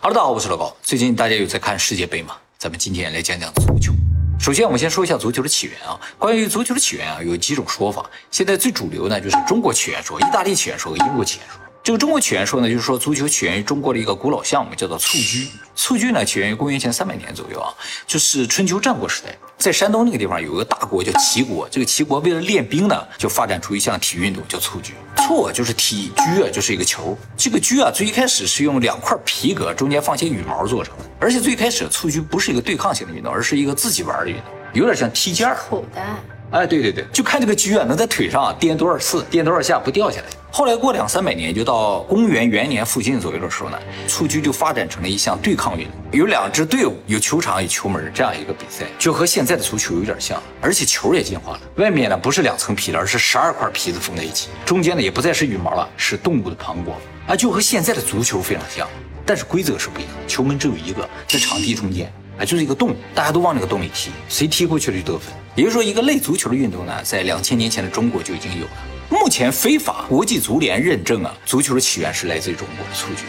哈喽，大家好，我是老高。最近大家有在看世界杯吗？咱们今天来讲讲足球。首先，我们先说一下足球的起源啊。关于足球的起源啊，有几种说法。现在最主流呢，就是中国起源说、意大利起源说和英国起源说。这个中国起源说呢，就是说足球起源于中国的一个古老项目，叫做蹴鞠。蹴鞠呢，起源于公元前三百年左右啊，就是春秋战国时代，在山东那个地方有一个大国叫齐国。这个齐国为了练兵呢，就发展出一项体育运动叫蹴鞠。蹴就是踢，鞠啊就是一个球。这个鞠啊，最一开始是用两块皮革中间放些羽毛做成的，而且最开始蹴鞠不是一个对抗性的运动，而是一个自己玩的运动，有点像踢毽儿。口袋。哎，对对对，就看这个鞠啊，能在腿上颠多少次，颠多少下不掉下来。后来过两三百年，就到公元元年附近左右的时候呢，蹴鞠就发展成了一项对抗运动，有两支队伍，有球场，有球门这样一个比赛，就和现在的足球有点像，而且球也进化了，外面呢不是两层皮了，而是十二块皮子缝在一起，中间呢也不再是羽毛了，是动物的膀胱啊，就和现在的足球非常像，但是规则是不一样，球门只有一个，在场地中间。啊，就是一个洞，大家都往那个洞里踢，谁踢过去了就得分。也就是说，一个类足球的运动呢，在两千年前的中国就已经有了。目前非法国际足联认证啊，足球的起源是来自于中国的蹴鞠，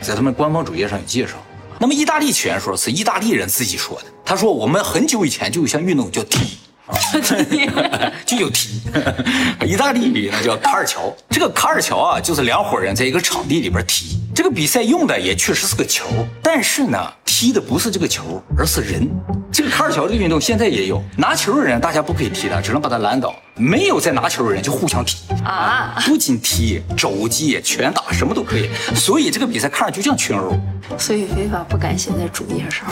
在他们官方主页上有介绍。那么意大利起源说是意大利人自己说的，他说我们很久以前就有项运动叫踢。就有踢，意大利语呢叫卡尔乔。这个卡尔乔啊，就是两伙人在一个场地里边踢。这个比赛用的也确实是个球，但是呢，踢的不是这个球，而是人。这个卡尔乔这个运动现在也有，拿球的人大家不可以踢他，只能把他拦倒。没有在拿球的人就互相踢啊，不仅踢，肘击、拳打什么都可以。所以这个比赛看着就像群殴。所以非法不敢写在主页上。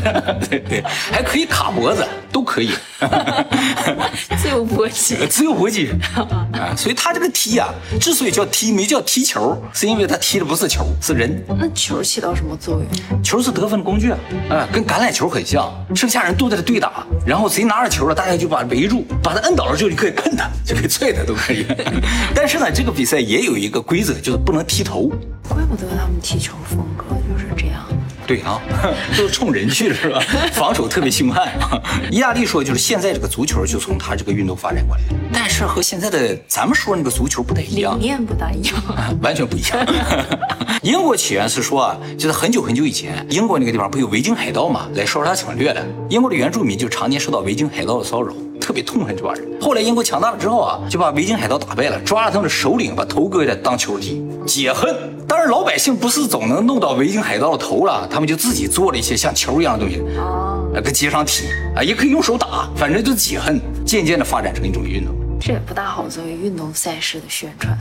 对对，还可以卡脖子，都可以。自由搏击，自由搏击啊！所以他这个踢啊，之所以叫踢，没叫踢球，是因为他踢的不是球，是人。那球起到什么作用？球是得分工具啊，啊，跟橄榄球很像。剩下人都在这对打，然后谁拿着球了，大家就把围住，把他摁倒了之后，就可以碰他，就可以踹他，都可以。但是呢，这个比赛也有一个规则，就是不能踢头。怪不得他们踢球风格就是这样。对啊，都是冲人去的是吧？防守特别凶悍。意大利说就是现在这个足球就从他这个运动发展过来的，但是和现在的咱们说那个足球不太一样，理念不大一样，完全不一样。英国起源是说啊，就是很久很久以前，英国那个地方不有维京海盗嘛，来烧杀抢掠的，英国的原住民就常年受到维京海盗的骚扰。特别痛恨这帮人。后来英国强大了之后啊，就把维京海盗打败了，抓了他们的首领，把头割下来当球踢，解恨。当然老百姓不是总能弄到维京海盗的头了，他们就自己做了一些像球一样的东西，啊，跟街上踢啊，也可以用手打，反正就解恨。渐渐的发展成一种运动，这也不大好作为运动赛事的宣传。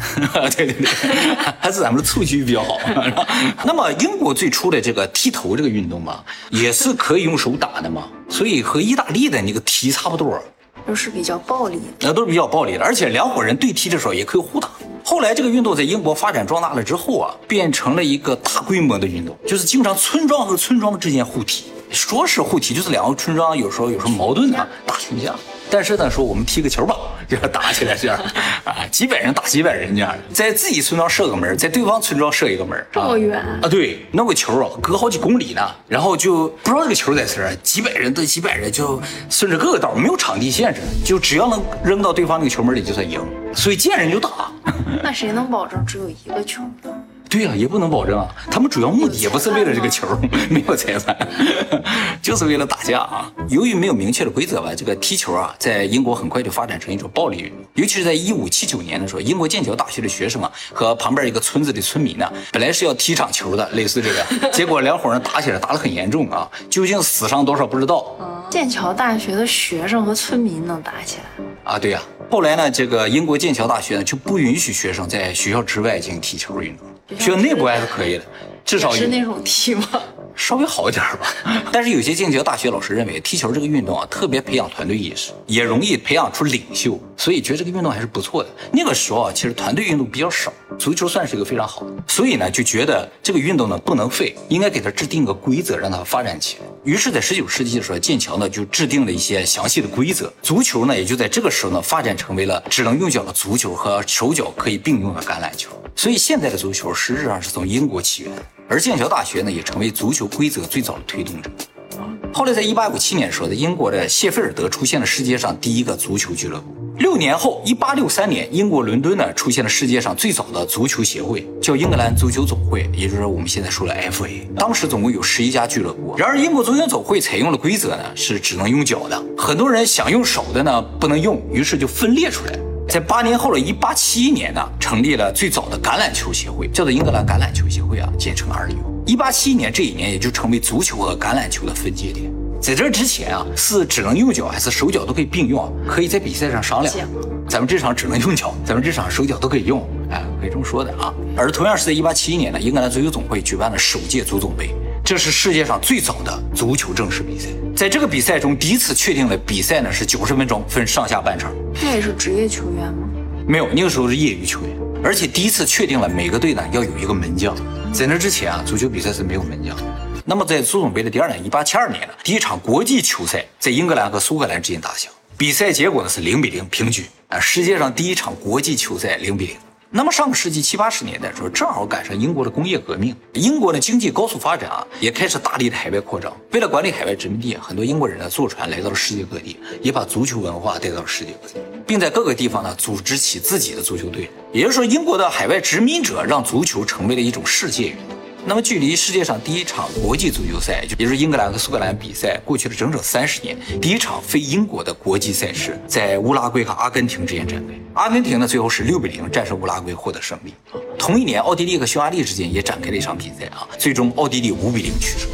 对 对对，还是咱们的蹴鞠比较好。那么英国最初的这个踢头这个运动嘛，也是可以用手打的嘛，所以和意大利的那个踢差不多。都是比较暴力，那都是比较暴力的，而且两伙人对踢的时候也可以互打。后来这个运动在英国发展壮大了之后啊，变成了一个大规模的运动，就是经常村庄和村庄之间互踢。说是互踢，就是两个村庄有时候有什么矛盾啊，打群架。但是呢，说我们踢个球吧，就 要打起来这样啊，几百人打几百人这样，在自己村庄设个门，在对方村庄设一个门，这么远啊？对，弄个球啊，隔好几公里呢，然后就不知道这个球在哪儿，几百人对几百人就顺着各个道，没有场地限制，就只要能扔到对方那个球门里就算赢，所以见人就打。那谁能保证只有一个球呢？对呀，也不能保证啊。他们主要目的也不是为了这个球，没有裁判，就是为了打架啊。由于没有明确的规则吧，这个踢球啊，在英国很快就发展成一种暴力运动。尤其是在一五七九年的时候，英国剑桥大学的学生啊，和旁边一个村子的村民呢，本来是要踢场球的，类似这个，结果两伙人打起来，打得很严重啊。究竟死伤多少不知道。剑桥大学的学生和村民能打起来啊？对呀。后来呢，这个英国剑桥大学呢，就不允许学生在学校之外进行踢球运动。学校内部还是可以的，至少是那种题吗？稍微好一点吧。但是有些剑桥大学老师认为，踢球这个运动啊，特别培养团队意识，也容易培养出领袖，所以觉得这个运动还是不错的。那个时候啊，其实团队运动比较少，足球算是一个非常好的，所以呢，就觉得这个运动呢不能废，应该给它制定个规则，让它发展起来。于是，在十九世纪的时候，剑桥呢就制定了一些详细的规则，足球呢也就在这个时候呢发展成为了只能用脚的足球和手脚可以并用的橄榄球。所以现在的足球实质上是从英国起源，而剑桥大学呢也成为足球规则最早的推动者。后来在一八五七年的时候，在英国的谢菲尔德出现了世界上第一个足球俱乐部，六年后，一八六三年，英国伦敦呢出现了世界上最早的足球协会，叫英格兰足球总会，也就是我们现在说的 FA。当时总共有十一家俱乐部。然而，英国足球总会采用的规则呢是只能用脚的，很多人想用手的呢不能用，于是就分裂出来。在八年后的一八七一年呢，成立了最早的橄榄球协会，叫做英格兰橄榄球协会啊，简称 RU。一八七一年这一年，也就成为足球和橄榄球的分界点。在这之前啊，是只能用脚还是手脚都可以并用，可以在比赛上商量。咱们这场只能用脚，咱们这场手脚都可以用，哎，可以这么说的啊。而同样是在一八七一年呢，英格兰足球总会举办了首届足总杯，这是世界上最早的足球正式比赛。在这个比赛中，第一次确定了比赛呢是九十分钟，分上下半场。他也是职业球员吗？没有，那个时候是业余球员，而且第一次确定了每个队呢要有一个门将。在那之前啊，足球比赛是没有门将。那么在足总杯的第二年，一八七二年呢，第一场国际球赛在英格兰和苏格兰之间打响，比赛结果呢是零比零平局啊，世界上第一场国际球赛零比零。那么上个世纪七八十年代的时候，正好赶上英国的工业革命，英国的经济高速发展啊，也开始大力的海外扩张。为了管理海外殖民地，很多英国人呢坐船来到了世界各地，也把足球文化带到了世界各地，并在各个地方呢组织起自己的足球队。也就是说，英国的海外殖民者让足球成为了一种世界运动。那么，距离世界上第一场国际足球赛，就也就是英格兰和苏格兰比赛，过去了整整三十年。第一场非英国的国际赛事在乌拉圭和阿根廷之间展开。阿根廷呢，最后是六比零战胜乌拉圭，获得胜利。同一年，奥地利和匈牙利之间也展开了一场比赛啊，最终奥地利五比零取胜。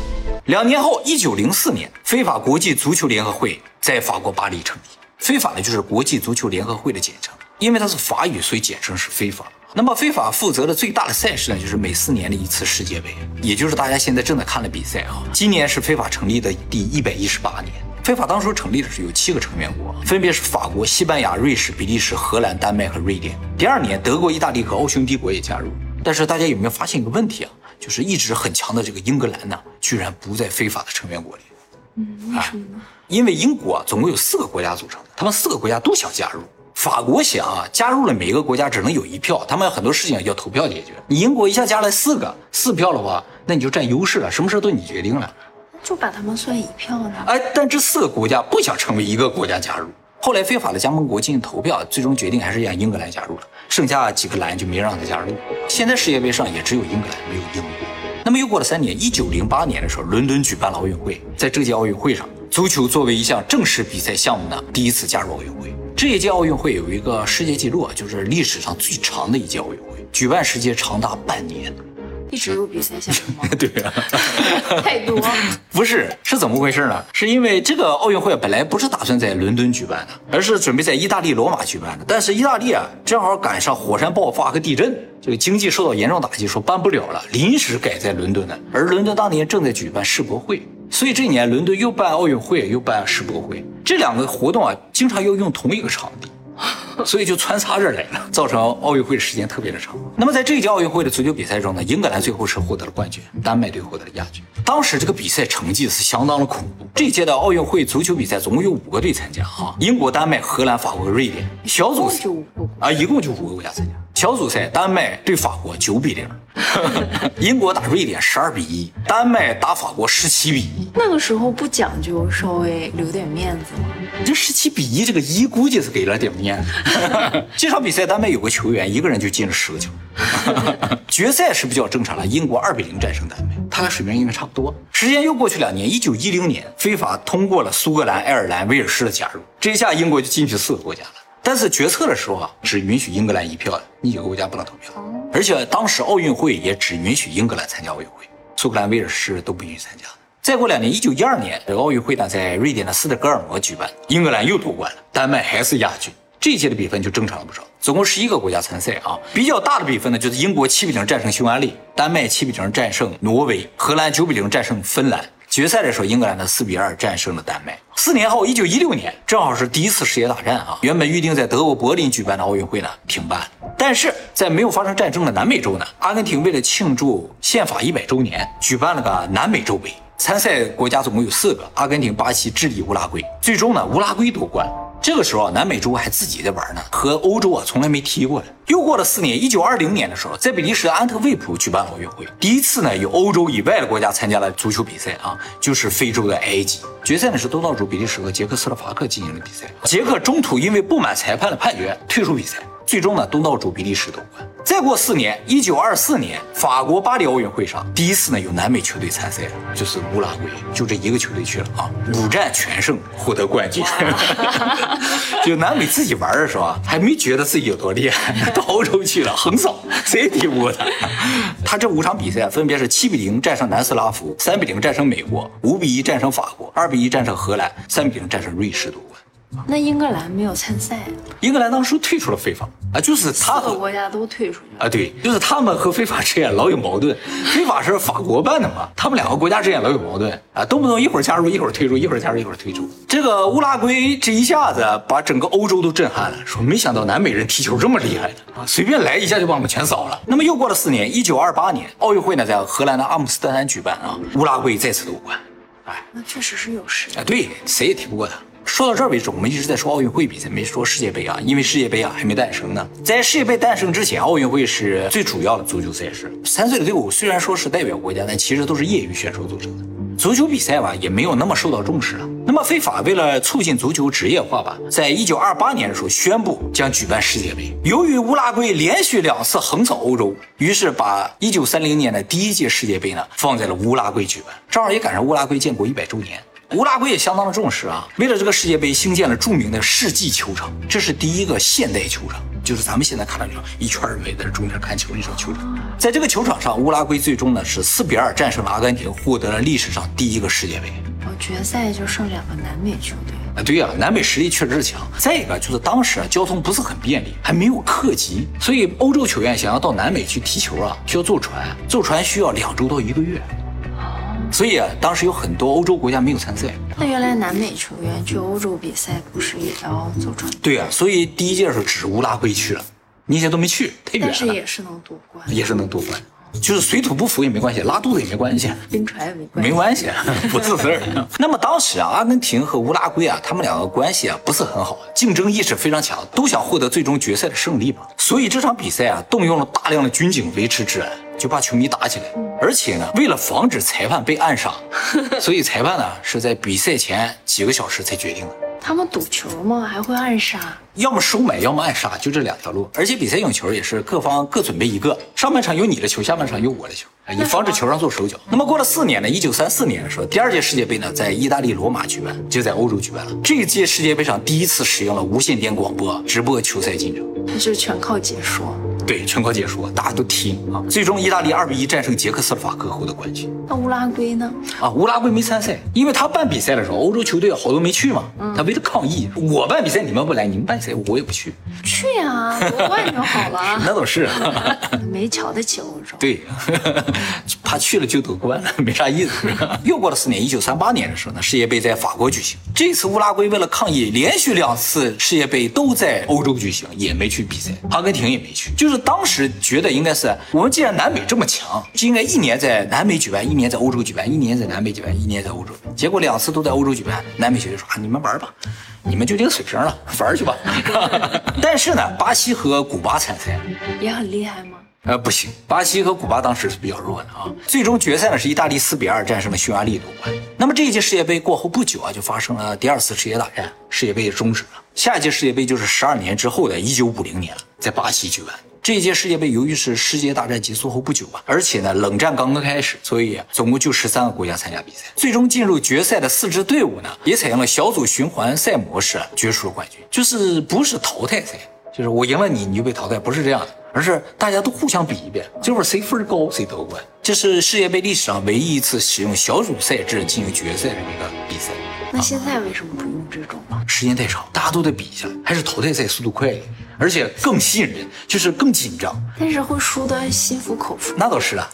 两年后，一九零四年，非法国际足球联合会在法国巴黎成立。非法呢，就是国际足球联合会的简称，因为它是法语，所以简称是非法。那么非法负责的最大的赛事呢，就是每四年的一次世界杯，也就是大家现在正在看的比赛啊。今年是非法成立的第一百一十八年。非法当初成立的时候有七个成员国，分别是法国、西班牙、瑞士、比利时、荷兰、丹麦和瑞典。第二年，德国、意大利和奥匈帝国也加入。但是大家有没有发现一个问题啊？就是一直很强的这个英格兰呢，居然不在非法的成员国里。嗯，为什么呢？因为英国啊，总共有四个国家组成的，他们四个国家都想加入。法国想啊，加入了每个国家只能有一票，他们很多事情要投票解决。你英国一下加了四个四票的话，那你就占优势了，什么事都你决定了，就把他们算一票呢？哎，但这四个国家不想成为一个国家加入，后来非法的加盟国进行投票，最终决定还是让英格兰加入了，剩下几个蓝就没让他加入。现在世界杯上也只有英格兰没有英国。那么又过了三年，一九零八年的时候，伦敦举办了奥运会，在这届奥运会上，足球作为一项正式比赛项目呢，第一次加入奥运会。这一届奥运会有一个世界纪录啊，就是历史上最长的一届奥运会，举办时间长达半年。一直有比赛项目吗？对啊，太多。不是，是怎么回事呢？是因为这个奥运会本来不是打算在伦敦举办的，而是准备在意大利罗马举办的。但是意大利啊，正好赶上火山爆发和地震，这个经济受到严重打击，说办不了了，临时改在伦敦的。而伦敦当年正在举办世博会，所以这一年伦敦又办奥运会又办世博会，这两个活动啊，经常要用同一个场地。所以就穿插着来了，造成奥运会的时间特别的长。那么在这一届奥运会的足球比赛中呢，英格兰最后是获得了冠军，丹麦队获得了亚军。当时这个比赛成绩是相当的恐怖。这一届的奥运会足球比赛总共有五个队参加，哈，英国、丹麦、荷兰、法国瑞典。小组赛啊，一共就五个国家参加。小组赛，丹麦对法国九比零，英国打瑞典十二比一，丹麦打法国十七比一。那个时候不讲究，稍微留点面子吗？这十七比一，这个一估计是给了点面子。这场比赛，丹麦有个球员一个人就进了十个球。决赛是比较正常了，英国二比零战胜丹麦，他俩水平应该差不多。时间又过去两年，一九一零年，非法通过了苏格兰、爱尔兰、威尔士的加入，这一下英国就进去四个国家了。但是决策的时候啊，只允许英格兰一票的，你几个国家不能投票。而且当时奥运会也只允许英格兰参加奥运会，苏格兰、威尔士都不允许参加。再过两年，一九一二年，这个奥运会呢在瑞典的斯德哥尔摩举办，英格兰又夺冠了，丹麦还是亚军。这一届的比分就正常了不少，总共十一个国家参赛啊。比较大的比分呢，就是英国七比零战胜匈牙利，丹麦七比零战胜挪威，荷兰九比零战胜芬兰。决赛的时候，英格兰的四比二战胜了丹麦。四年后，一九一六年，正好是第一次世界大战啊。原本预定在德国柏林举办的奥运会呢，停办。但是在没有发生战争的南美洲呢，阿根廷为了庆祝宪法一百周年，举办了个南美洲杯。参赛国家总共有四个：阿根廷、巴西、智利、乌拉圭。最终呢，乌拉圭夺冠。这个时候啊，南美洲还自己在玩呢，和欧洲啊从来没踢过的。又过了四年，一九二零年的时候，在比利时安特卫普举办奥运会，第一次呢有欧洲以外的国家参加了足球比赛啊，就是非洲的埃及。决赛呢是东道主比利时和捷克斯洛伐克进行的比赛，捷克中途因为不满裁判的判决退出比赛。最终呢，东道主比利时夺冠。再过四年，一九二四年，法国巴黎奥运会上，第一次呢有南美球队参赛，就是乌拉圭，就这一个球队去了啊，五战全胜，获得冠军。就南美自己玩的时候啊，还没觉得自己有多厉害，到欧洲去了，横扫，谁也敌不过他。他这五场比赛分别是七比零战胜南斯拉夫，三比零战胜美国，五比一战胜法国，二比一战胜荷兰，三比零战胜瑞士夺冠。那英格兰没有参赛，英格兰当时退出了非法啊，就是他四个国家都退出去了啊，对，就是他们和非法之间老有矛盾，非法是法国办的嘛，他们两个国家之间老有矛盾啊，动不动一会儿加入一会儿退出，一会儿加入一会儿退出。这个乌拉圭这一下子把整个欧洲都震撼了，说没想到南美人踢球这么厉害的啊，随便来一下就把我们全扫了。那么又过了四年，一九二八年奥运会呢在荷兰的阿姆斯特丹举办啊，乌拉圭再次夺冠，哎，那确实是有实力啊，对，谁也踢不过他。说到这儿为止，我们一直在说奥运会比赛，没说世界杯啊，因为世界杯啊还没诞生呢。在世界杯诞生之前，奥运会是最主要的足球赛事。参赛的队伍虽然说是代表国家，但其实都是业余选手组成的。足球比赛吧，也没有那么受到重视了。那么，非法为了促进足球职业化吧，在一九二八年的时候宣布将举办世界杯。由于乌拉圭连续两次横扫欧洲，于是把一九三零年的第一届世界杯呢放在了乌拉圭举办，正好也赶上乌拉圭建国一百周年。乌拉圭也相当的重视啊，为了这个世界杯兴建了著名的世纪球场，这是第一个现代球场，就是咱们现在看到这种一圈人围在中间看球那种球场。在这个球场上，乌拉圭最终呢是四比二战胜了阿根廷，获得了历史上第一个世界杯。哦，决赛就剩两个南美球队啊，对呀，南美实力确实是强。再一个就是当时啊交通不是很便利，还没有客机，所以欧洲球员想要到南美去踢球啊，需要坐船，坐船需要两周到一个月。所以啊，当时有很多欧洲国家没有参赛。那原来南美球员去欧洲比赛不是也要坐船？对啊，所以第一届的时候只是乌拉圭去了，那些都没去，太远了。但是也是能夺冠，也是能夺冠，就是水土不服也没关系，拉肚子也没关系，冰船也没关系，没关系，不自事儿。那么当时啊，阿根廷和乌拉圭啊，他们两个关系啊不是很好，竞争意识非常强，都想获得最终决赛的胜利嘛。所以这场比赛啊，动用了大量的军警维持治安。就把球迷打起来，而且呢，为了防止裁判被暗杀，所以裁判呢是在比赛前几个小时才决定的。他们赌球吗？还会暗杀？要么收买，要么暗杀，就这两条路。而且比赛用球也是各方各准备一个，上半场有你的球，下半场有我的球，以防止球上做手脚。那么过了四年呢，一九三四年的时候，第二届世界杯呢在意大利罗马举办，就在欧洲举办了。这一届世界杯上第一次使用了无线电广播直播球赛进程，那就全靠解说。对，全靠解说，大家都听啊。最终，意大利二比一战胜捷克斯洛伐克，获得冠军。那乌拉圭呢？啊，乌拉圭没参赛，因为他办比赛的时候，欧洲球队好多没去嘛。他为了抗议，我办比赛你们不来，你们办比赛我也不去。去呀，夺冠就好了。那倒是，没瞧得起欧洲。对，怕去了就夺冠了，没啥意思。又过了四年，一九三八年的时候呢，世界杯在法国举行。这次乌拉圭为了抗议，连续两次世界杯都在欧洲举行，也没去比赛。阿根廷也没去，就是当时觉得应该是我们既然南美这么强，就应该一年在南美举办，一年在欧洲举办，一年在南美举办，一年在欧洲。结果两次都在欧洲举办，南美球队说啊，你们玩吧，你们就这个水平了，玩去吧。但是呢，巴西和古巴参赛也很厉害吗？呃，不行，巴西和古巴当时是比较弱的啊。最终决赛呢是意大利四比二战胜了匈牙利夺冠。那么这一届世界杯过后不久啊，就发生了第二次世界大战，世界杯也终止了。下一届世界杯就是十二年之后的一九五零年了，在巴西举办。这一届世界杯由于是世界大战结束后不久啊，而且呢冷战刚刚开始，所以总共就十三个国家参加比赛。最终进入决赛的四支队伍呢，也采用了小组循环赛模式，决出了冠军。就是不是淘汰赛，就是我赢了你，你就被淘汰，不是这样的，而是大家都互相比一遍，最后谁分高谁得冠。这是世界杯历史上唯一一次使用小组赛制进行决赛的一个比赛。那现在为什么不用这种了？时间太长，大家都得比一下，还是淘汰赛速度快一点，而且更吸引人，就是更紧张。但是会输得心服口服。那倒是啊，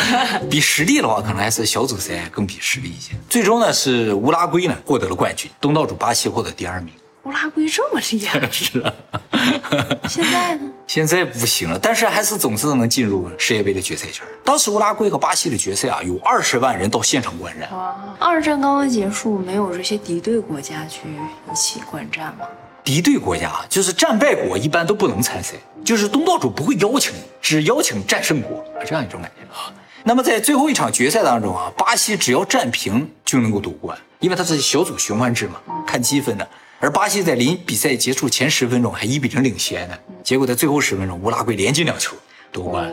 比实力的话，可能还是小组赛更比实力一些。最终呢，是乌拉圭呢获得了冠军，东道主巴西获得第二名。乌拉圭这么厉害，是啊，现在呢？现在不行了，但是还是总是能进入世界杯的决赛圈。当时乌拉圭和巴西的决赛啊，有二十万人到现场观战。哇，二战刚刚结束，没有这些敌对国家去一起观战吗？敌对国家就是战败国，一般都不能参赛，就是东道主不会邀请你，只邀请战胜国，这样一种感觉啊。那么在最后一场决赛当中啊，巴西只要战平就能够夺冠，因为它是小组循环制嘛，看积分的。而巴西在临比赛结束前十分钟还一比零领先呢，结果在最后十分钟，乌拉圭连进两球夺冠，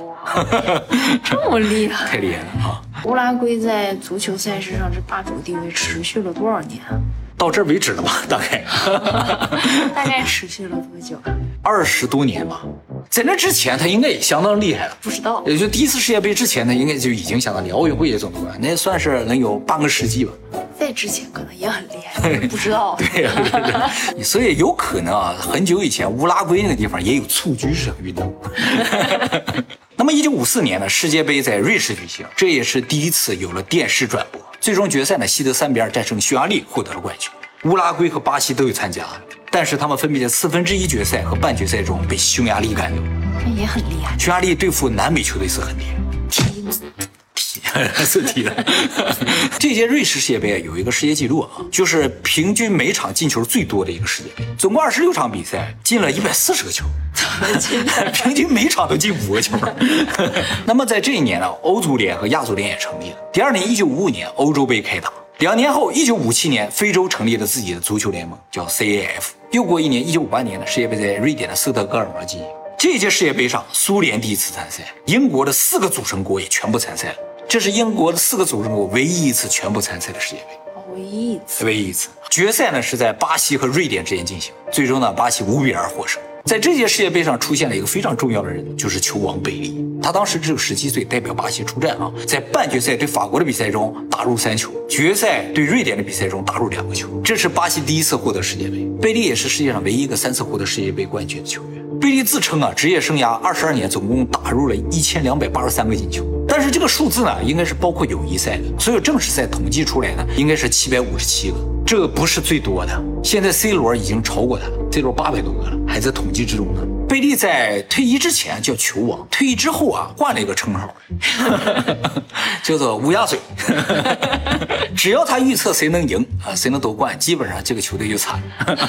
这么厉害，太厉害了啊！乌拉圭在足球赛事上这霸主地位持续了多少年啊？到这儿为止了吧？大概 大概持续了多久？二十多年吧。在那之前，他应该也相当厉害了。不知道，也就第一次世界杯之前，他应该就已经相当厉害。奥运会也总夺冠，那算是能有半个世纪吧。在之前可能也很厉害，不知道。对呀，所以有可能啊，很久以前乌拉圭那个地方也有蹴鞠这项运动。那么，一九五四年呢，世界杯在瑞士举行，这也是第一次有了电视转播。最终决赛呢，西德三比二战胜匈牙利，获得了冠军。乌拉圭和巴西都有参加，但是他们分别在四分之一决赛和半决赛中被匈牙利干掉。那也很厉害。匈牙利对付南美球队是很厉害，踢吗？踢是踢的。这届瑞士世界杯有一个世界纪录啊，就是平均每场进球最多的一个世界杯，总共二十六场比赛进了一百四十个球，平均每场都进五个球。那么在这一年呢，欧足联和亚足联也成立了。第二年，一九五五年欧洲杯开打。两年后，一九五七年，非洲成立了自己的足球联盟，叫 CAF。又过一年，一九五八年呢世界杯在瑞典的斯德哥尔摩进行。这届世界杯上，苏联第一次参赛，英国的四个组成国也全部参赛了。这是英国的四个组织国唯一一次全部参赛的世界杯，唯一一次，唯一一次。决赛呢是在巴西和瑞典之间进行，最终呢，巴西五比二获胜。在这届世界杯上出现了一个非常重要的人，就是球王贝利。他当时只有十七岁，代表巴西出战啊，在半决赛对法国的比赛中打入三球，决赛对瑞典的比赛中打入两个球。这是巴西第一次获得世界杯，贝利也是世界上唯一一个三次获得世界杯冠军的球员。贝利自称啊，职业生涯二十二年，总共打入了一千两百八十三个进球。但是这个数字呢，应该是包括友谊赛的，所有正式赛统计出来呢，应该是七百五十七个，这不是最多的。现在 C 罗已经超过他了，C 罗八百多个了，还在统计之中呢。贝利在退役之前叫球王，退役之后啊，换了一个称号，叫做乌鸦嘴。只要他预测谁能赢啊，谁能夺冠，基本上这个球队就惨。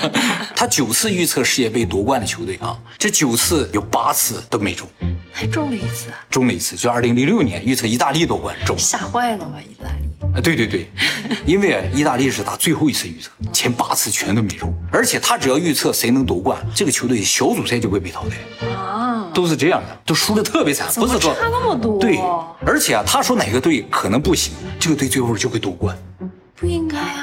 他九次预测世界杯夺冠的球队啊，这九次有八次都没中，还中了一次，中了一次，就二零零六年预测意大利夺冠中，吓坏了吧意大利。啊，对对对，因为意大利是他最后一次预测，前八次全都没中，而且他只要预测谁能夺冠，这个球队小组赛就会被淘汰啊，都是这样的，都输的特别惨，不是说差那么多？对，而且啊，他说哪个队可能不行，这个队最后就会夺冠，不应该啊，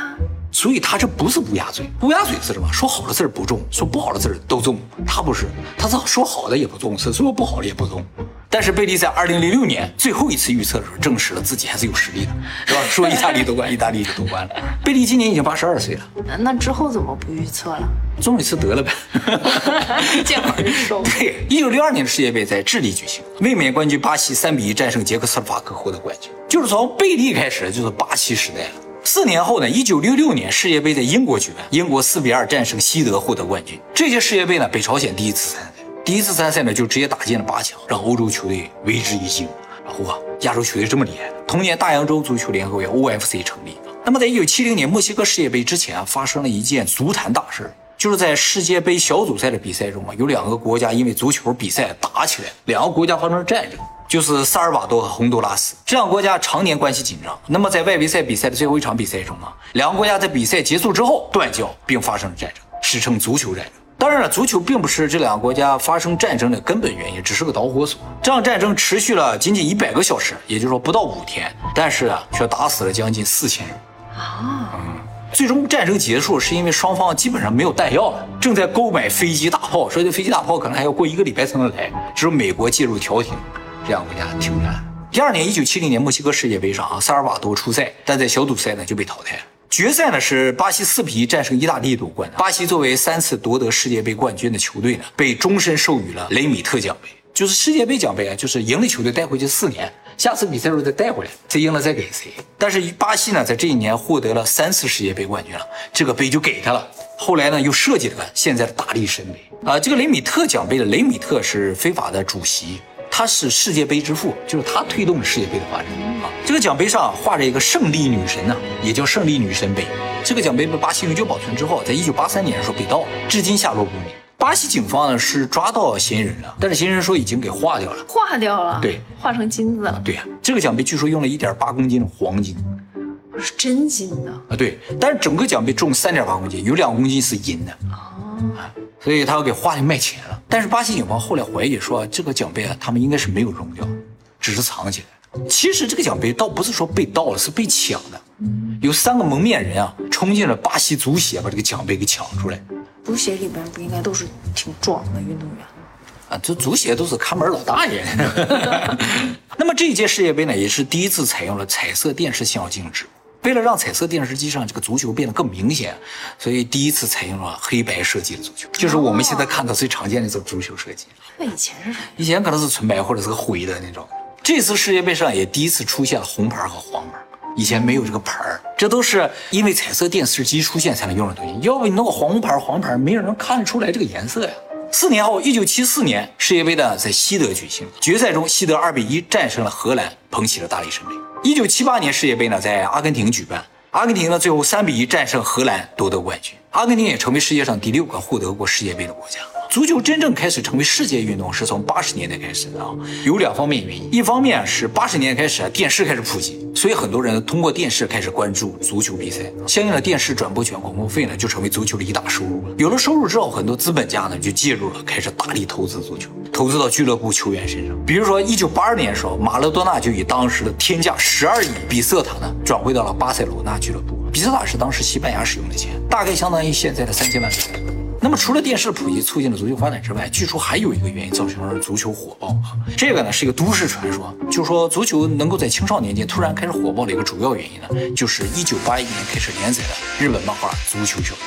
所以他这不是乌鸦嘴，乌鸦嘴是什么？说好的事儿不中，说不好的事儿都中，他不是，他是说好的也不中，是说不好的也不中。但是贝利在二零零六年最后一次预测的时候，证实了自己还是有实力的，是吧？说意大利夺冠，意大利就夺冠了。贝利今年已经八十二岁了，那之后怎么不预测了？中一次得了呗，见好就收。对，一九六二年的世界杯在智利举行，卫冕冠军巴西三比一战胜捷克斯洛伐克获得冠军，就是从贝利开始就是巴西时代了。四年后呢，一九六六年世界杯在英国举办，英国四比二战胜西德获得冠军。这届世界杯呢，北朝鲜第一次参赛。第一次参赛呢，就直接打进了八强，让欧洲球队为之一惊。然后啊，亚洲球队这么厉害。同年，大洋洲足球联合会 （OFC） 成立。那么，在一九七零年墨西哥世界杯之前啊，发生了一件足坛大事，就是在世界杯小组赛的比赛中啊，有两个国家因为足球比赛打起来，两个国家发生了战争，就是萨尔瓦多和洪都拉斯。这两个国家常年关系紧张。那么，在外围赛比赛的最后一场比赛中啊，两个国家在比赛结束之后断交，并发生了战争，史称足球战争。当然了，足球并不是这两个国家发生战争的根本原因，只是个导火索。这场战争持续了仅仅一百个小时，也就是说不到五天，但是啊，却打死了将近四千人。啊，嗯，最终战争结束是因为双方基本上没有弹药了，正在购买飞机大炮，说这飞机大炮可能还要过一个礼拜才能来，只有美国介入调停，这两个国家停战。第二年，一九七零年墨西哥世界杯上啊，萨尔瓦多出赛，但在小组赛呢就被淘汰了。决赛呢是巴西四比一战胜意大利夺冠。巴西作为三次夺得世界杯冠军的球队呢，被终身授予了雷米特奖杯。就是世界杯奖杯啊，就是赢了球队带回去四年，下次比赛时候再带回来，再赢了再给谁。但是巴西呢，在这一年获得了三次世界杯冠军了，这个杯就给他了。后来呢，又设计了个现在的大力神杯啊。这个雷米特奖杯的雷米特是非法的主席，他是世界杯之父，就是他推动了世界杯的发展啊。这个奖杯上画着一个胜利女神呢，也叫胜利女神杯。这个奖杯被巴西永久保存之后，在一九八三年的时候被盗了，至今下落不明。巴西警方呢是抓到嫌疑人了，但是嫌疑人说已经给化掉了。化掉了，对，化成金子了。对呀，这个奖杯据说用了一点八公斤的黄金是真金的啊，对，但是整个奖杯重三点八公斤，有两公斤是银的哦，所以他要给化掉卖钱了。但是巴西警方后来怀疑说，这个奖杯啊，他们应该是没有扔掉，只是藏起来。其实这个奖杯倒不是说被盗了，是被抢的。有三个蒙面人啊，冲进了巴西足协，把这个奖杯给抢出来。足协里边不应该都是挺壮的运动员啊？这足协都是看门老大爷。那么这一届世界杯呢，也是第一次采用了彩色电视信号静止。为了让彩色电视机上这个足球变得更明显，所以第一次采用了黑白设计的足球，就是我们现在看到最常见的这种足球设计。那以前是？以前可能是纯白或者是个灰的那种。这次世界杯上也第一次出现了红牌和黄牌。以前没有这个牌儿，这都是因为彩色电视机出现才能用的东西。要不你弄个黄牌黄牌，没人能看得出来这个颜色呀。四年后，一九七四年世界杯呢在西德举行，决赛中西德二比一战胜了荷兰，捧起了大力神杯。一九七八年世界杯呢在阿根廷举办，阿根廷呢最后三比一战胜荷兰夺得冠军，阿根廷也成为世界上第六个获得过世界杯的国家。足球真正开始成为世界运动是从八十年代开始的啊，有两方面原因，一方面是八十年代开始啊电视开始普及，所以很多人通过电视开始关注足球比赛，相应的电视转播权广告费呢就成为足球的一大收入了。有了收入之后，很多资本家呢就介入了，开始大力投资足球，投资到俱乐部球员身上。比如说一九八二年的时候，马勒多纳就以当时的天价十二亿比塞塔呢转会到了巴塞罗那俱乐部，比塞塔是当时西班牙使用的钱，大概相当于现在的三千万美元。那么，除了电视普及促进了足球发展之外，据说还有一个原因造成了足球火爆啊。这个呢是一个都市传说，就说足球能够在青少年间突然开始火爆的一个主要原因呢，就是一九八一年开始连载的日本漫画《足球小将》。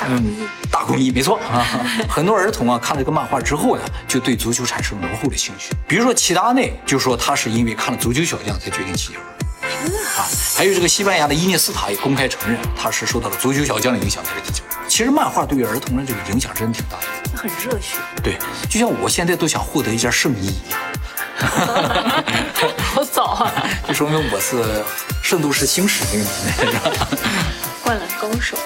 大公益，大公益，没错啊。很多儿童啊看了这个漫画之后呢，就对足球产生了浓厚的兴趣。比如说齐达内就说他是因为看了《足球小将》才决定踢球的啊。还有这个西班牙的伊涅斯塔也公开承认他是受到了《足球小将》的影响才踢球。其实漫画对于儿童的这个影响真的挺大的，很热血。对，就像我现在都想获得一件圣衣一样。好早啊！就说明我是《圣斗士星矢》那个年代。灌篮高手。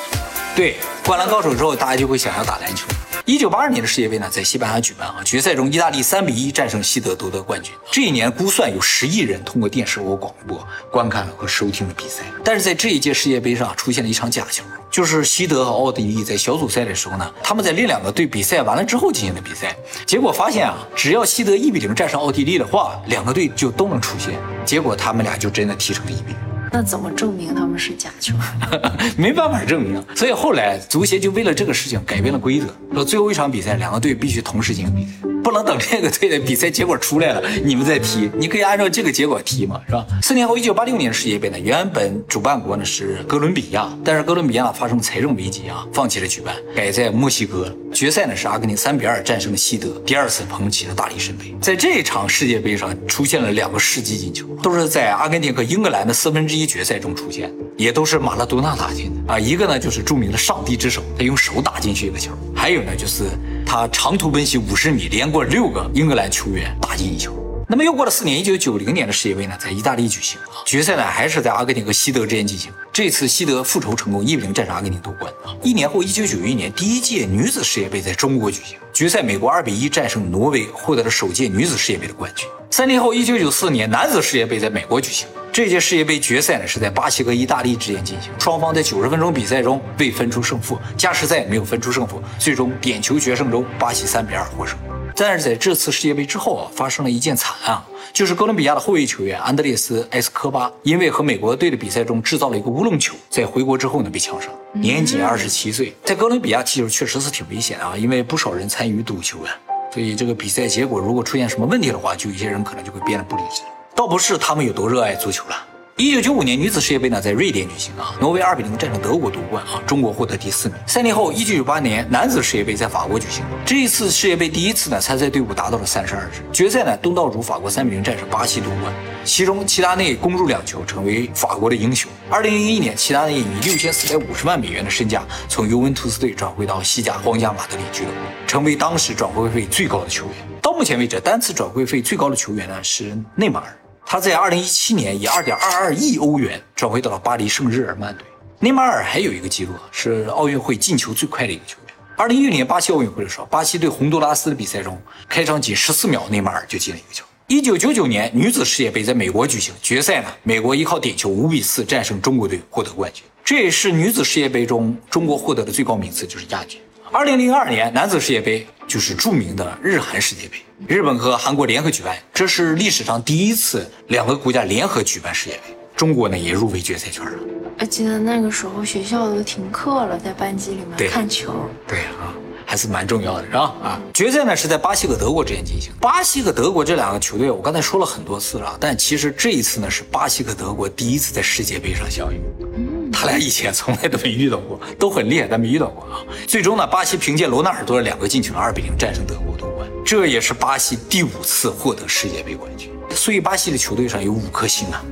对，灌篮高手之后，大家就会想要打篮球。一九八二年的世界杯呢，在西班牙举办啊，决赛中意大利三比一战胜西德夺得冠军。这一年估算有十亿人通过电视和广播观看了和收听了比赛。但是在这一届世界杯上出现了一场假球，就是西德和奥地利在小组赛的时候呢，他们在另两个队比赛完了之后进行的比赛，结果发现啊，只要西德一比零战胜奥地利的话，两个队就都能出线。结果他们俩就真的踢成了一比零。那怎么证明他们是假球？没办法证明，所以后来足协就为了这个事情改变了规则，说最后一场比赛两个队必须同时进行比赛。不能等这个队的比赛结果出来了，你们再踢。你可以按照这个结果踢嘛，是吧？四年后，一九八六年世界杯呢，原本主办国呢是哥伦比亚，但是哥伦比亚发生财政危机啊，放弃了举办，改在墨西哥。决赛呢是阿根廷三比二战胜了西德，第二次捧起了大力神杯。在这场世界杯上出现了两个世纪进球，都是在阿根廷和英格兰的四分之一决赛中出现，也都是马拉多纳打进的啊。一个呢就是著名的上帝之手，他用手打进去一个球，还有呢就是。他长途奔袭五十米，连过六个英格兰球员，打进一球。那么又过了四年，一九九零年的世界杯呢，在意大利举行啊，决赛呢还是在阿根廷和西德之间进行。这次西德复仇成功，一比零战胜阿根廷夺冠啊。一年后，一九九一年第一届女子世界杯在中国举行，决赛美国二比一战胜挪威，获得了首届女子世界杯的冠军。三年后，一九九四年男子世界杯在美国举行。这届世界杯决赛呢是在巴西和意大利之间进行，双方在九十分钟比赛中未分出胜负，加时赛没有分出胜负，最终点球决胜中巴西三比二获胜。但是在这次世界杯之后啊，发生了一件惨案，就是哥伦比亚的后卫球员安德烈斯埃斯科巴因为和美国队的比赛中制造了一个乌龙球，在回国之后呢被枪杀，年仅二十七岁。在哥伦比亚踢球确实是挺危险啊，因为不少人参与赌球啊，所以这个比赛结果如果出现什么问题的话，就有些人可能就会变得不理智。倒不是他们有多热爱足球了，一九九五年女子世界杯呢在瑞典举行啊，挪威二比零战胜德国夺冠啊，中国获得第四名。三年后，一九九八年男子世界杯在法国举行，这一次世界杯第一次呢参赛队伍达到了三十二支。决赛呢，东道主法国三比零战胜巴西夺冠，其中齐达内攻入两球，成为法国的英雄。二零零一年，齐达内以六千四百五十万美元的身价从尤文图斯队转会到西甲皇家马德里俱乐部，成为当时转会费最高的球员。到目前为止，单次转会费最高的球员呢是内马尔。他在二零一七年以二点二二亿欧元转会到了巴黎圣日耳曼队。内马尔还有一个记录，是奥运会进球最快的一个球员。二零一六年巴西奥运会的时候，巴西对洪都拉斯的比赛中，开场仅十四秒，内马尔就进了一个球。一九九九年女子世界杯在美国举行，决赛呢，美国依靠点球五比四战胜中国队，获得冠军。这也是女子世界杯中中国获得的最高名次，就是亚军。二零零二年男子世界杯就是著名的日韩世界杯，日本和韩国联合举办，这是历史上第一次两个国家联合举办世界杯。中国呢也入围决赛圈了。我记得那个时候学校都停课了，在班级里面看球。对啊，还是蛮重要的，是吧？啊，决赛呢是在巴西和德国之间进行。巴西和德国这两个球队，我刚才说了很多次了，但其实这一次呢是巴西和德国第一次在世界杯上相遇。他俩以前从来都没遇到过，都很厉害，但没遇到过啊。最终呢，巴西凭借罗纳尔多的两个进球，二比零战胜德国夺冠，这也是巴西第五次获得世界杯冠军。所以巴西的球队上有五颗星啊，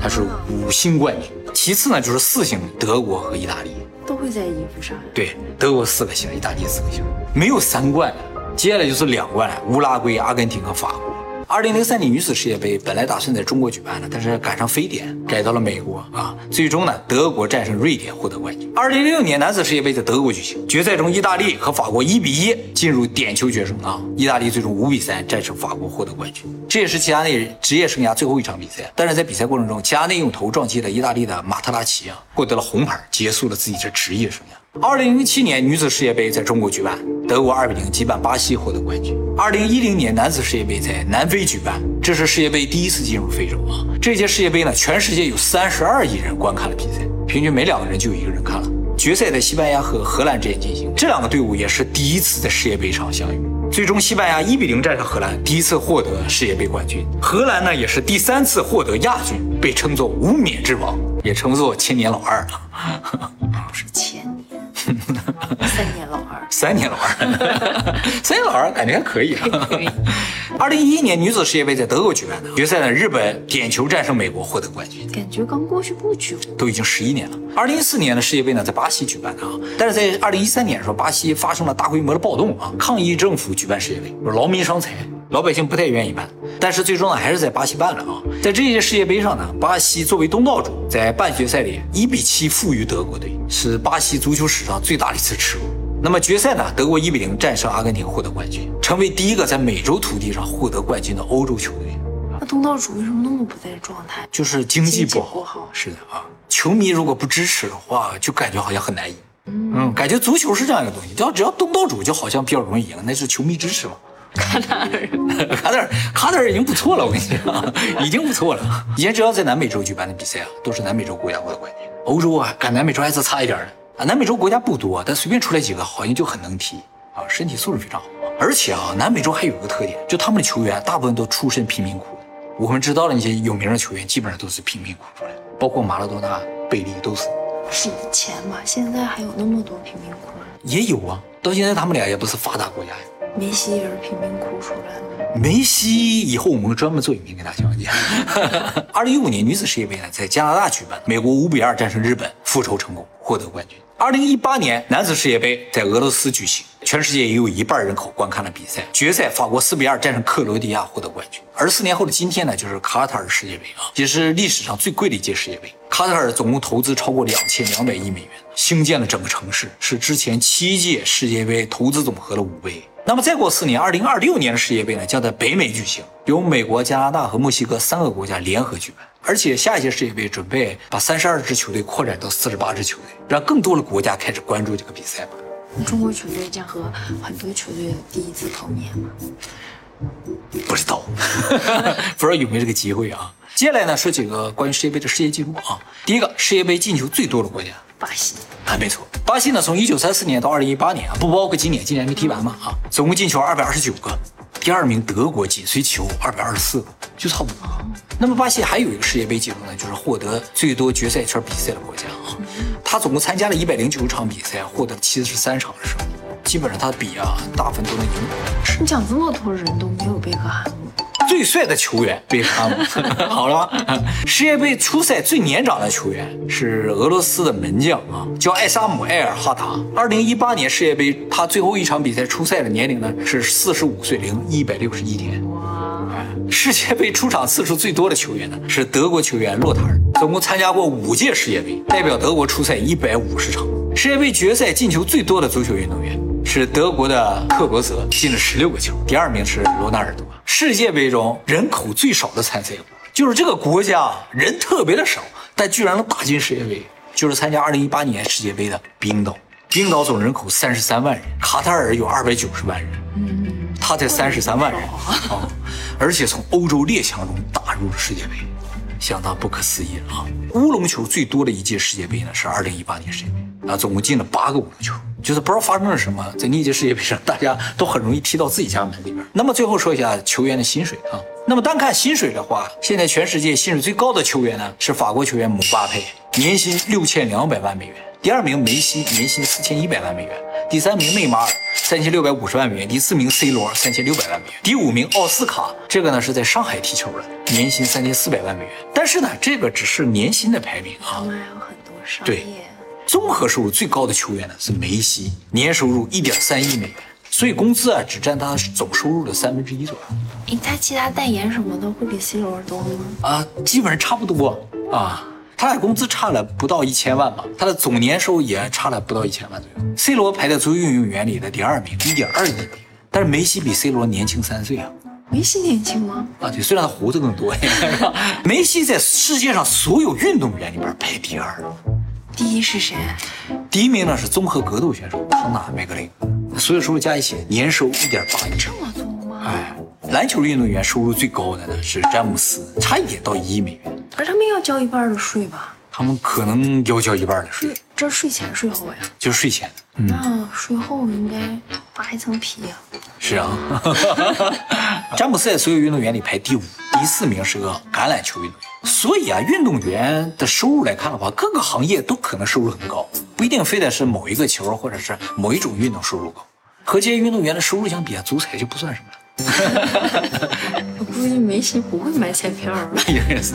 他是五星冠军。其次呢，就是四星，德国和意大利都会在衣服上。对，德国四个星，意大利四个星，没有三冠。接下来就是两冠，乌拉圭、阿根廷和法国。二零零三年女子世界杯本来打算在中国举办的，但是赶上非典，改到了美国啊。最终呢，德国战胜瑞典获得冠军。二零零六年男子世界杯在德国举行，决赛中意大利和法国一比一进入点球决胜啊。意大利最终五比三战胜法国获得冠军。这也是齐达内职业生涯最后一场比赛。但是在比赛过程中，齐达内用头撞击了意大利的马特拉齐啊，获得了红牌，结束了自己的职业生涯。二零零七年女子世界杯在中国举办，德国二比零击败巴西获得冠军。二零一零年男子世界杯在南非举办，这是世界杯第一次进入非洲啊。这届世界杯呢，全世界有三十二亿人观看了比赛，平均每两个人就有一个人看了。决赛在西班牙和荷兰之间进行，这两个队伍也是第一次在世界杯上相遇。最终，西班牙一比零战胜荷兰，第一次获得世界杯冠军。荷兰呢，也是第三次获得亚军，被称作无冕之王，也称作千年老二了。不 是千年。三年老二，三年老二，三年老二感觉还可以。可以。二零一一年女子世界杯在德国举办的决赛呢，日本点球战胜美国获得冠军。感觉刚过去不久，都已经十一年了。二零一四年的世界杯呢，在巴西举办的啊，但是在二零一三年的时候，巴西发生了大规模的暴动啊，抗议政府举办世界杯，劳民伤财，老百姓不太愿意办。但是最终呢，还是在巴西办了啊。在这届世界杯上呢，巴西作为东道主，在半决赛里一比七负于德国队，是巴西足球史上最大的一次耻辱。那么决赛呢，德国一比零战胜阿根廷，获得冠军，成为第一个在美洲土地上获得冠军的欧洲球队。那东道主为什么那么不在状态？就是经济不好。好。是的啊，球迷如果不支持的话，就感觉好像很难赢。嗯，感觉足球是这样一个东西，只要只要东道主就好像比较容易赢，那是球迷支持嘛。卡塔尔，卡塔尔，卡塔尔已经不错了，我跟你讲，已经不错了。以前只要在南美洲举办的比赛啊，都是南美洲国家获得冠军。欧洲啊，赶南美洲还是差一点的啊。南美洲国家不多，但随便出来几个，好像就很能踢啊，身体素质非常好。而且啊，南美洲还有一个特点，就他们的球员大部分都出身贫民窟。我们知道的那些有名的球员，基本上都是贫民窟出来的，包括马拉多纳、贝利都是。是以前嘛，现在还有那么多贫民窟？也有啊，到现在他们俩也不是发达国家呀。梅西也是贫民窟出来的。梅西以后我们专门做影片给大家讲解。二零一五年女子世界杯呢，在加拿大举办，美国五比二战胜日本，复仇成功，获得冠军。二零一八年男子世界杯在俄罗斯举行，全世界也有一半人口观看了比赛。决赛法国四比二战胜克罗地亚，获得冠军。而四年后的今天呢，就是卡塔尔世界杯啊，也是历史上最贵的一届世界杯。卡塔尔总共投资超过两千两百亿美元，兴建了整个城市，是之前七届世界杯投资总和的五倍。那么再过四年，二零二六年的世界杯呢，将在北美举行，由美国、加拿大和墨西哥三个国家联合举办。而且下一届世界杯准备把三十二支球队扩展到四十八支球队，让更多的国家开始关注这个比赛吧。中国球队将和很多球队第一次碰面吗？不知道，不知道有没有这个机会啊。接下来呢，说几个关于世界杯的世界纪录啊。第一个，世界杯进球最多的国家，巴西。啊，没错，巴西呢，从一九三四年到二零一八年啊，不包括今年，今年没踢完嘛啊，总共进球二百二十九个。第二名德国紧随其后二百二十四个，就差不多。那么巴西还有一个世界杯记录呢，就是获得最多决赛圈比赛的国家啊。他总共参加了一百零九场比赛，获得七十三场的胜利，基本上他比啊大部分都能赢。你讲这么多人都没有贝克汉姆，最帅的球员贝克汉姆，好了吧？世界杯初赛最年长的球员是俄罗斯的门将啊，叫艾萨姆·埃尔哈达。二零一八年世界杯他最后一场比赛初赛的年龄呢是四十五岁零一百六十一天。哎世界杯出场次数最多的球员呢是德国球员洛塔尔，总共参加过五届世界杯，代表德国出赛一百五十场。世界杯决赛进球最多的足球运动员是德国的克罗泽，进了十六个球，第二名是罗纳尔多。世界杯中人口最少的参赛国，就是这个国家人特别的少，但居然能打进世界杯，就是参加二零一八年世界杯的冰岛。冰岛总人口三十三万人，卡塔尔有二百九十万人，他才三十三万人 啊，而且从欧洲列强中打入了世界杯，相当不可思议了啊！乌龙球最多的一届世界杯呢是二零一八年世界杯啊，总共进了八个乌龙球，就是不知道发生了什么，在那届世界杯上，大家都很容易踢到自己家门里边。那么最后说一下球员的薪水啊，那么单看薪水的话，现在全世界薪水最高的球员呢是法国球员姆巴佩，年薪六千两百万美元。第二名梅西年薪四千一百万美元，第三名内马尔三千六百五十万美元，第四名 C 罗三千六百万美元，第五名奥斯卡，这个呢是在上海踢球的，年薪三千四百万美元。但是呢，这个只是年薪的排名啊，他们还有很多商对业。综合收入最高的球员呢是梅西，年收入一点三亿美元，所以工资啊只占他总收入的三分之一左右诶，他其他代言什么的会比 C 罗多吗？啊，基本上差不多啊。他俩工资差了不到一千万吧，他的总年收也差了不到一千万左右。C 罗排在足球运动员里的第二名，一点二亿美元，但是梅西比 C 罗年轻三岁啊。梅西年轻吗？啊，对，虽然他胡子更多，一点梅西在世界上所有运动员里边排第二，第一是谁？第一名呢是综合格斗选手康纳梅格林，所有收入加一起年收一点八亿。这么多吗？哎，篮球运动员收入最高的呢是詹姆斯，差一点到一亿美元，可是他们要交一半的税吧？他们可能要交一半的税，这税前税后呀？就是税前的。那税后应该扒一层皮呀、是啊，詹姆斯在所有运动员里排第五，第四名是个橄榄球运动员。所以啊，运动员的收入来看的话，各个行业都可能收入很高，不一定非得是某一个球或者是某一种运动收入高。和这些运动员的收入相比啊，足彩就不算什么了。我估计梅西不会买彩票吧？也是。